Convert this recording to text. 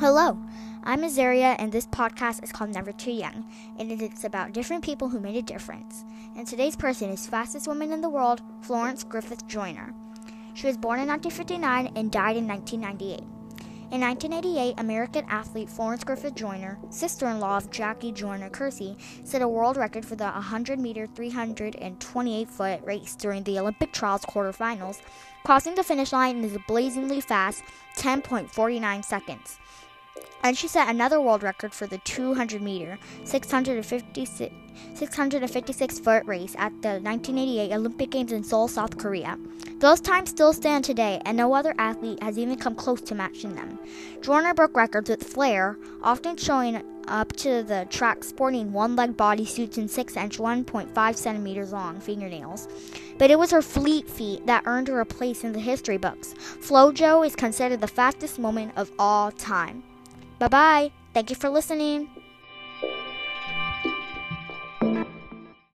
Hello, I'm Azaria, and this podcast is called Never Too Young, and it's about different people who made a difference. And today's person is fastest woman in the world, Florence Griffith Joyner. She was born in 1959 and died in 1998. In 1988, American athlete Florence Griffith Joyner, sister in law of Jackie Joyner Kersee, set a world record for the 100 meter 328 foot race during the Olympic trials quarterfinals, crossing the finish line in a blazingly fast 10.49 seconds. And she set another world record for the 200 meter 656, 656 foot race at the 1988 Olympic Games in Seoul, South Korea. Those times still stand today, and no other athlete has even come close to matching them. Joyner broke records with flair, often showing up to the track sporting one leg bodysuits and 6 inch 1.5 centimeters long fingernails. But it was her fleet feet that earned her a place in the history books. FloJo is considered the fastest woman of all time. Bye bye. Thank you for listening.